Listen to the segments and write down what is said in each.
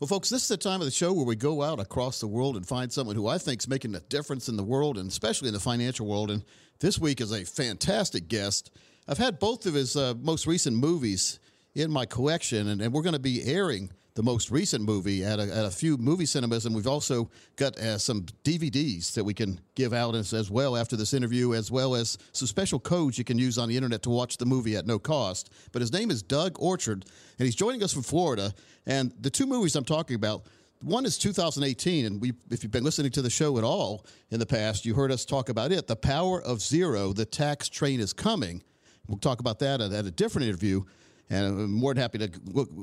Well, folks, this is the time of the show where we go out across the world and find someone who I think is making a difference in the world and especially in the financial world. And this week is a fantastic guest. I've had both of his uh, most recent movies in my collection, and, and we're going to be airing the most recent movie at a, at a few movie cinemas, and we've also got uh, some DVDs that we can give out as, as well after this interview, as well as some special codes you can use on the internet to watch the movie at no cost. But his name is Doug Orchard, and he's joining us from Florida. And the two movies I'm talking about. One is 2018, and we, if you've been listening to the show at all in the past, you heard us talk about it. The Power of Zero, the tax train is coming. We'll talk about that at, at a different interview and I'm more than happy to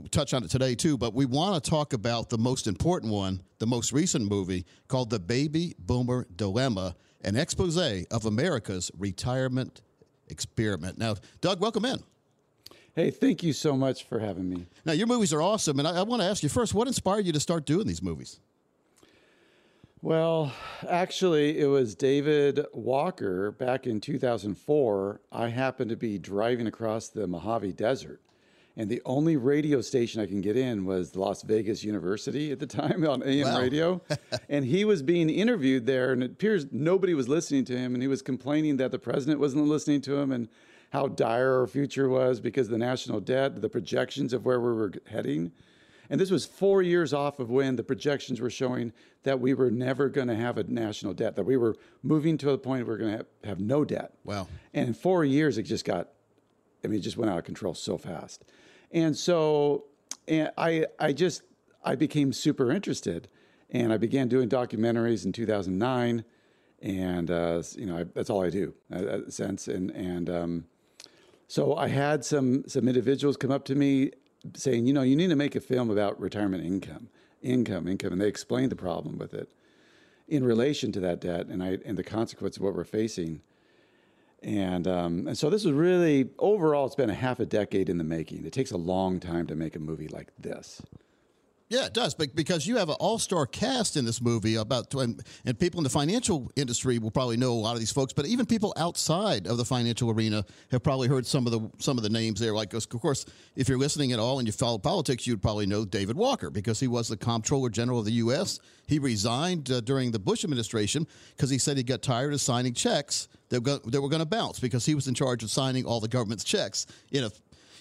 touch on it today too. But we want to talk about the most important one, the most recent movie called "The Baby Boomer Dilemma," an expose of America's retirement experiment. Now, Doug, welcome in. Hey, thank you so much for having me. Now, your movies are awesome, and I, I want to ask you first: what inspired you to start doing these movies? Well, actually, it was David Walker back in 2004. I happened to be driving across the Mojave Desert and the only radio station I can get in was Las Vegas University at the time on AM wow. radio. and he was being interviewed there, and it appears nobody was listening to him, and he was complaining that the president wasn't listening to him and how dire our future was because of the national debt, the projections of where we were heading. And this was four years off of when the projections were showing that we were never going to have a national debt, that we were moving to a point where we are going to have, have no debt. Wow. And in four years, it just got, I mean, it just went out of control so fast. And so and I, I just, I became super interested and I began doing documentaries in 2009. And, uh, you know, I, that's all I do, uh, sense. And, and, um, so I had some, some individuals come up to me saying, you know, you need to make a film about retirement income, income, income. And they explained the problem with it in relation to that debt and I, and the consequence of what we're facing. And, um, and so this is really, overall, it's been a half a decade in the making. It takes a long time to make a movie like this. Yeah, it does, but because you have an all-star cast in this movie about and, and people in the financial industry will probably know a lot of these folks, but even people outside of the financial arena have probably heard some of the some of the names there. Like, of course, if you're listening at all and you follow politics, you'd probably know David Walker because he was the Comptroller General of the U.S. He resigned uh, during the Bush administration because he said he got tired of signing checks that, that were going to bounce because he was in charge of signing all the government's checks in a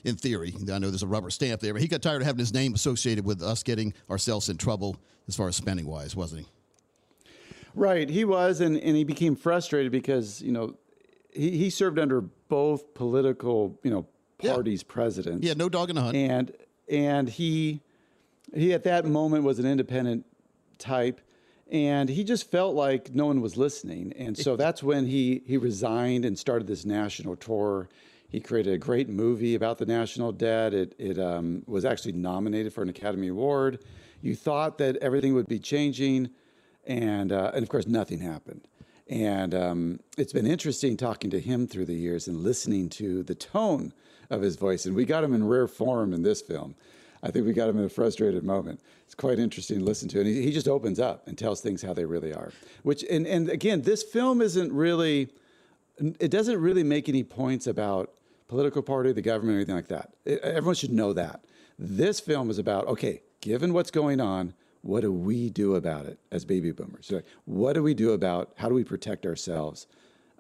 in theory. I know there's a rubber stamp there, but he got tired of having his name associated with us getting ourselves in trouble as far as spending wise, wasn't he? Right, he was, and, and he became frustrated because you know he, he served under both political you know parties' yeah. presidents. Yeah, no dog in the hunt. And and he he at that moment was an independent type, and he just felt like no one was listening, and so that's when he he resigned and started this national tour he created a great movie about the national debt. It, it um, was actually nominated for an Academy Award. You thought that everything would be changing, and, uh, and of course, nothing happened. And um, it's been interesting talking to him through the years and listening to the tone of his voice. And we got him in rare form in this film. I think we got him in a frustrated moment. It's quite interesting to listen to. And he, he just opens up and tells things how they really are. Which, and, and again, this film isn't really, it doesn't really make any points about political party, the government, or anything like that. It, everyone should know that. This film is about okay, given what's going on, what do we do about it as baby boomers? What do we do about how do we protect ourselves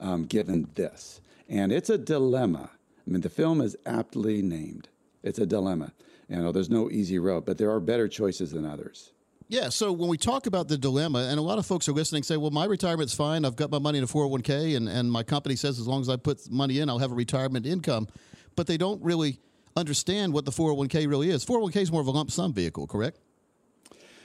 um, given this? And it's a dilemma. I mean, the film is aptly named. It's a dilemma. You know, there's no easy road, but there are better choices than others. Yeah. So when we talk about the dilemma, and a lot of folks are listening say, well, my retirement's fine. I've got my money in a 401k, and, and my company says as long as I put money in, I'll have a retirement income. But they don't really understand what the 401k really is. 401k is more of a lump sum vehicle, correct?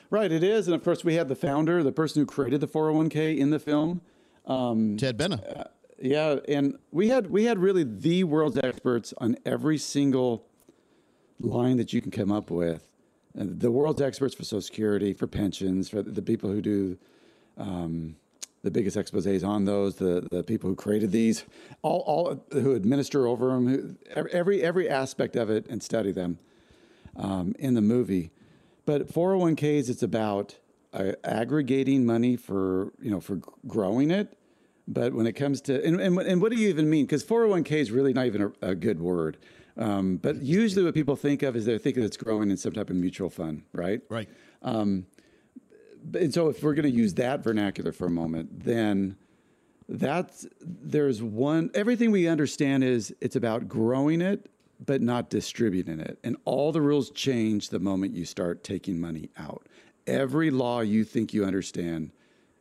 Right, it is. And of course, we have the founder, the person who created the 401k in the film. Um, Ted Benna. Uh, yeah. And we had, we had really the world's experts on every single line that you can come up with. The world's experts for Social Security, for pensions, for the people who do um, the biggest exposés on those, the, the people who created these, all, all who administer over them, who, every, every aspect of it and study them um, in the movie. But 401ks, it's about uh, aggregating money for, you know, for growing it. But when it comes to, and, and, and what do you even mean? Because 401k is really not even a, a good word. Um, but usually, what people think of is they're thinking it's growing in some type of mutual fund, right? Right. Um, and so, if we're going to use that vernacular for a moment, then that's there's one. Everything we understand is it's about growing it, but not distributing it. And all the rules change the moment you start taking money out. Every law you think you understand,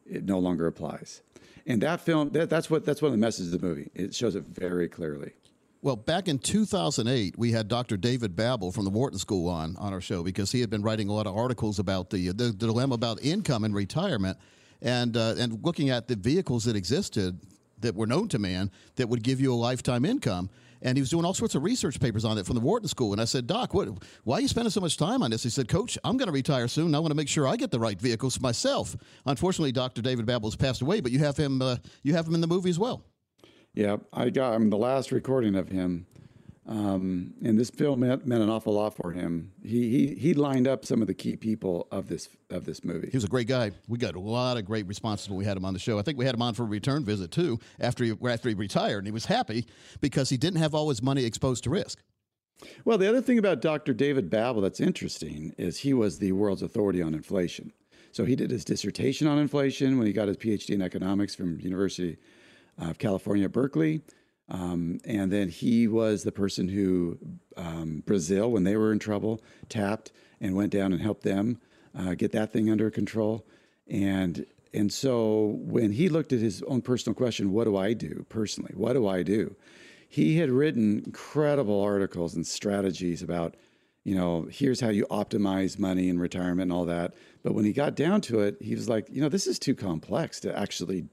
it no longer applies. And that film, that, that's what that's one of the messages of the movie. It shows it very clearly. Well, back in 2008, we had Dr. David Babbel from the Wharton School on on our show because he had been writing a lot of articles about the the, the dilemma about income and retirement, and uh, and looking at the vehicles that existed that were known to man that would give you a lifetime income. And he was doing all sorts of research papers on it from the Wharton School. And I said, Doc, what, why are you spending so much time on this? He said, Coach, I'm going to retire soon. I want to make sure I get the right vehicles myself. Unfortunately, Dr. David Babbel has passed away, but you have him. Uh, you have him in the movie as well. Yeah, I got I'm the last recording of him, um, and this film meant, meant an awful lot for him. He, he he lined up some of the key people of this of this movie. He was a great guy. We got a lot of great responses when we had him on the show. I think we had him on for a return visit too after he after he retired, and he was happy because he didn't have all his money exposed to risk. Well, the other thing about Dr. David Babbel that's interesting is he was the world's authority on inflation. So he did his dissertation on inflation when he got his PhD in economics from University of California, Berkeley. Um, and then he was the person who um, Brazil, when they were in trouble, tapped and went down and helped them uh, get that thing under control. And and so when he looked at his own personal question, what do I do personally? What do I do? He had written incredible articles and strategies about, you know, here's how you optimize money in retirement and all that. But when he got down to it, he was like, you know, this is too complex to actually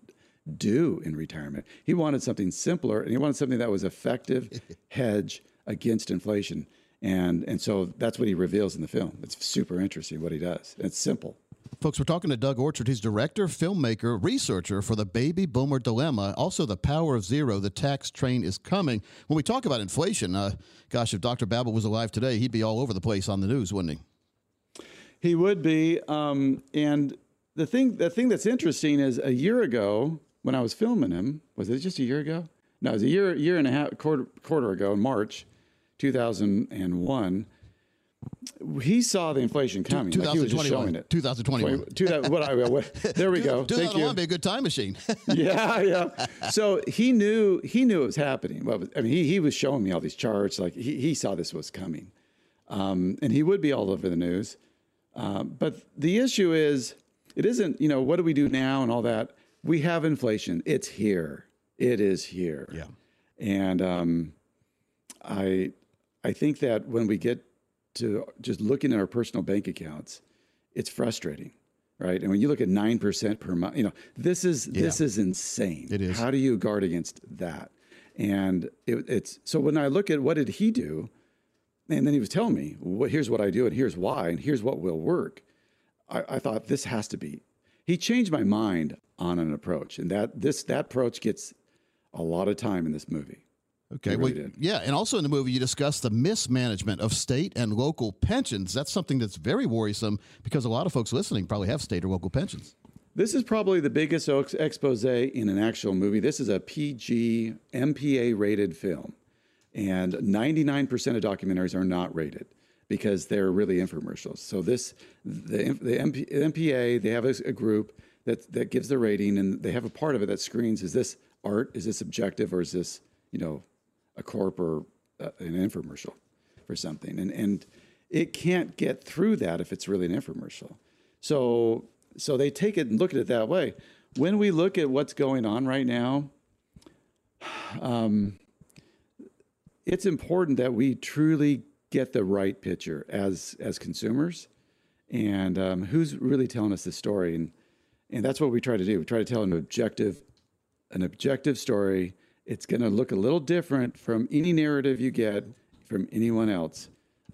do in retirement. He wanted something simpler and he wanted something that was effective hedge against inflation. And and so that's what he reveals in the film. It's super interesting what he does. It's simple. Folks, we're talking to Doug Orchard. He's director, filmmaker, researcher for the Baby Boomer Dilemma, also the Power of Zero. The tax train is coming. When we talk about inflation, uh, gosh, if Dr. Babbitt was alive today, he'd be all over the place on the news, wouldn't he? He would be. Um, and the thing, the thing that's interesting is a year ago, when I was filming him, was it just a year ago? No, it was a year, year and a half, quarter, quarter ago, in March 2001. He saw the inflation coming. Like he was just showing it. 2021. 20, what, I, what, there we go. Thank you. be a good time machine. yeah, yeah. So he knew he knew it was happening. Well, I mean, he, he was showing me all these charts. Like he, he saw this was coming, um, and he would be all over the news. Um, but the issue is, it isn't. You know, what do we do now and all that we have inflation. It's here. It is here. Yeah. And um, I I think that when we get to just looking at our personal bank accounts, it's frustrating, right? And when you look at nine percent per month, you know this is yeah. this is insane. It is. How do you guard against that? And it, it's so when I look at what did he do, and then he was telling me, well, here's what I do, and here's why, and here's what will work. I, I thought this has to be he changed my mind on an approach, and that this that approach gets a lot of time in this movie. Okay, really well, yeah, and also in the movie you discuss the mismanagement of state and local pensions. That's something that's very worrisome because a lot of folks listening probably have state or local pensions. This is probably the biggest expose in an actual movie. This is a PG, MPA rated film, and 99% of documentaries are not rated because they're really infomercials. So this the the MP, MPA they have a, a, group that that gives the rating and they have a part of it that screens is this art is this objective or is this you know a corp or uh, an infomercial for something and and it can't get through that if it's really an infomercial. So so they take it and look at it that way. When we look at what's going on right now, um, it's important that we truly get the right picture as as consumers, and um, who's really telling us the story, and and that's what we try to do. We try to tell an objective, an objective story. It's going to look a little different from any narrative you get from anyone else,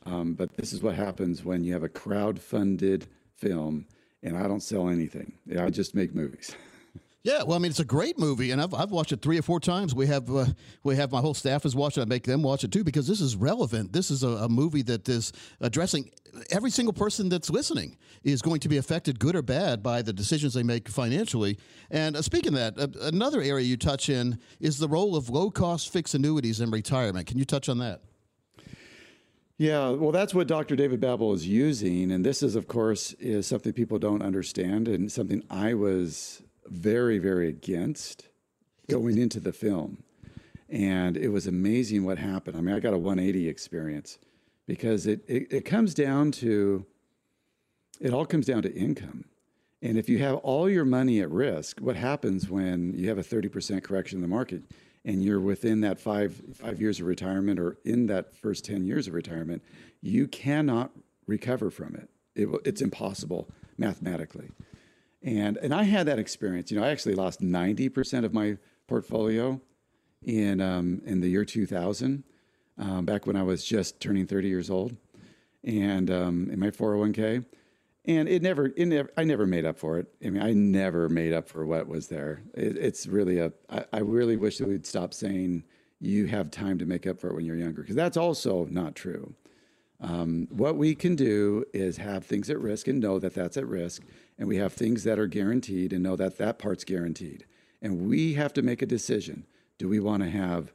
Um, but this is what happens when you have a crowd-funded film, and I don't sell anything. I just make movies. Yeah, well, I mean, it's a great movie, and I've, I've watched it three or four times. We have uh, we have my whole staff is watching. I make them watch it too because this is relevant. This is a, a, movie that is addressing every single person that's listening is going to be affected, good or bad, by the decisions they make financially. And uh, speaking of that, uh, another area you touch in is the role of low cost fixed annuities in retirement. Can you touch on that? Yeah, well, that's what Dr. David Babbel is using, and this is, of course, is something people don't understand, and something I was very, very against going into the film. And it was amazing what happened. I mean, I got a 180 experience because it, it, it comes down to, it all comes down to income. And if you have all your money at risk, what happens when you have a 30% correction in the market and you're within that five, five years of retirement or in that first 10 years of retirement, you cannot recover from it. it it's impossible mathematically. And and I had that experience. You know, I actually lost ninety percent of my portfolio in um, in the year 2000, um, back when I was just turning 30 years old, and um, in my 401k. And it never, it never, I never made up for it. I mean, I never made up for what was there. It, it's really a. I, I really wish that we'd stop saying you have time to make up for it when you're younger, because that's also not true. Um, what we can do is have things at risk and know that that's at risk, and we have things that are guaranteed and know that that part's guaranteed. And we have to make a decision. Do we want to have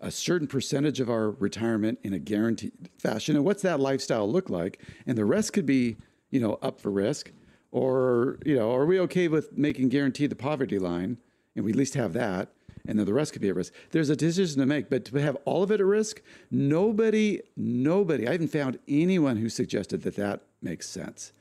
a certain percentage of our retirement in a guaranteed fashion? And what's that lifestyle look like? And the rest could be, you know, up for risk. Or, you know, are we okay with making guaranteed the poverty line? And we at least have that and then the rest could be at risk. There's a decision to make, but to have all of it at risk, nobody, nobody, I haven't found anyone who suggested that that makes sense.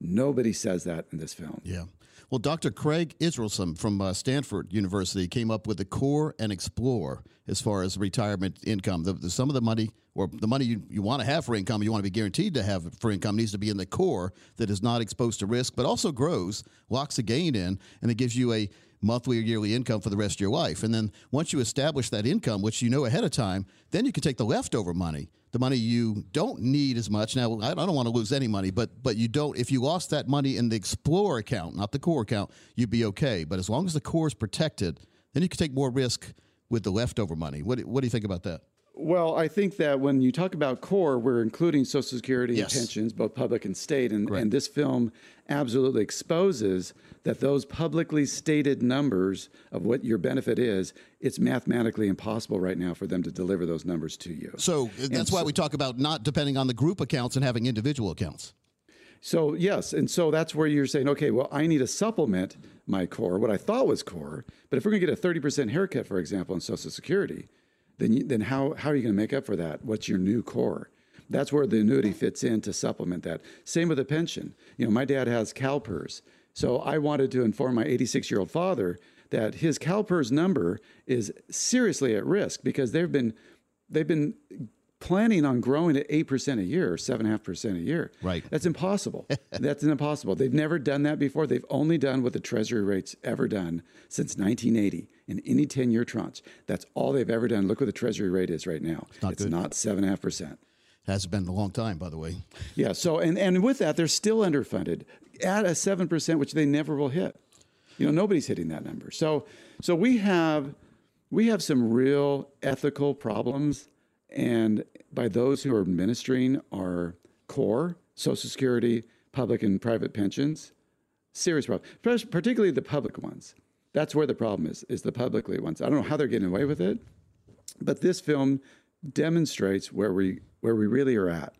Nobody says that in this film. Yeah. Well, Dr. Craig Israelsen from uh, Stanford University came up with the core and explore as far as retirement income. The, the, some of the money or the money you, you want to have for income, you want to be guaranteed to have for income, needs to be in the core that is not exposed to risk, but also grows, locks a gain in, and it gives you a monthly or yearly income for the rest of your life. And then once you establish that income, which you know ahead of time, then you can take the leftover money, the money you don't need as much. Now, I don't want to lose any money, but but you don't. If you lost that money in the Explore account, not the core account, you'd be okay. But as long as the core is protected, then you can take more risk with the leftover money. What what do you think about that? Well, I think that when you talk about core, we're including Social Security yes. and pensions, both public and state. And, and, this film absolutely exposes that those publicly stated numbers of what your benefit is, it's mathematically impossible right now for them to deliver those numbers to you. So uh, that's and why we talk about not depending on the group accounts and having individual accounts. So, yes. And so that's where you're saying, okay, well, I need to supplement my core, what I thought was core. But if we're going to get a 30% haircut, for example, on Social Security, then you, then how how are you going to make up for that? What's your new core? That's where the annuity fits in to supplement that. Same with the pension. You know, my dad has CalPERS, so I wanted to inform my 86 year old father that his CalPERS number is seriously at risk because they've been they've been planning on growing at 8% a year or 7.5% a year. Right. That's impossible. That's impossible. They've never done that before. They've only done what the Treasury rate's ever done since 1980 in any 10 year tranche. That's all they've ever done. Look what the Treasury rate is right now. It's not, it's not 7.5%. Has been a long time, by the way. Yeah. So, and, and with that, they're still underfunded at a 7%, which they never will hit. You know, nobody's hitting that number. So, so we have, we have some real ethical problems and by those who are administering our core, Social Security, public and private pensions, serious problem, particularly the public ones. That's where the problem is, is the publicly ones. I don't know how they're getting away with it, but this film demonstrates where we where we really are at.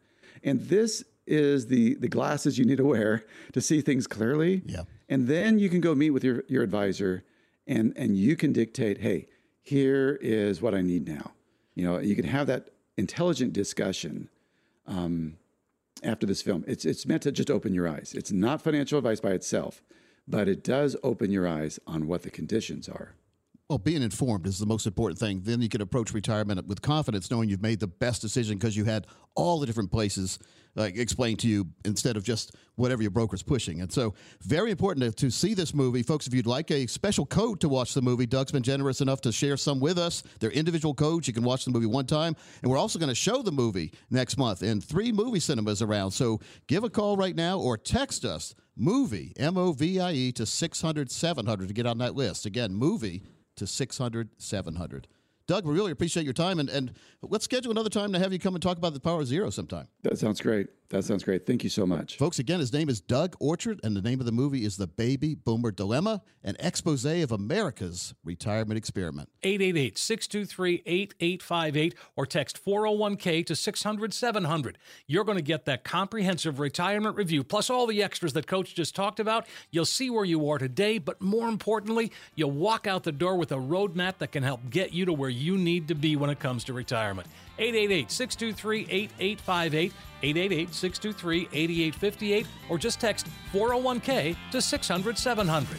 And this is the the glasses you need to wear to see things clearly. Yeah. And then you can go meet with your, your advisor and and you can dictate, hey, here is what I need now. You know, you can have that intelligent discussion um, after this film. It's it's meant to just open your eyes. It's not financial advice by itself, but it does open your eyes on what the conditions are. Well, being informed is the most important thing. Then you can approach retirement with confidence, knowing you've made the best decision because you had all the different places uh, explained to you instead of just whatever your broker's pushing. And so, very important to, to, see this movie. Folks, if you'd like a special code to watch the movie, Doug's been generous enough to share some with us. They're individual codes. You can watch the movie one time. And we're also going to show the movie next month in three movie cinemas around. So, give a call right now or text us movie, M O V I E, to 600 700 to get on that list. Again, movie to 600 700. Doug, we really appreciate your time, and, and let's schedule another time to have you come and talk about the Power Zero sometime. That sounds great. That sounds great. Thank you so much. Folks, again, his name is Doug Orchard, and the name of the movie is The Baby Boomer Dilemma, an expose of America's retirement experiment. 888 623 8858 or text 401k to 600 700. You're going to get that comprehensive retirement review, plus all the extras that Coach just talked about. You'll see where you are today, but more importantly, you'll walk out the door with a roadmap that can help get you to where you need to be when it comes to retirement. 888 623 8858, 888 623 8858, or just text 401k to 600 700.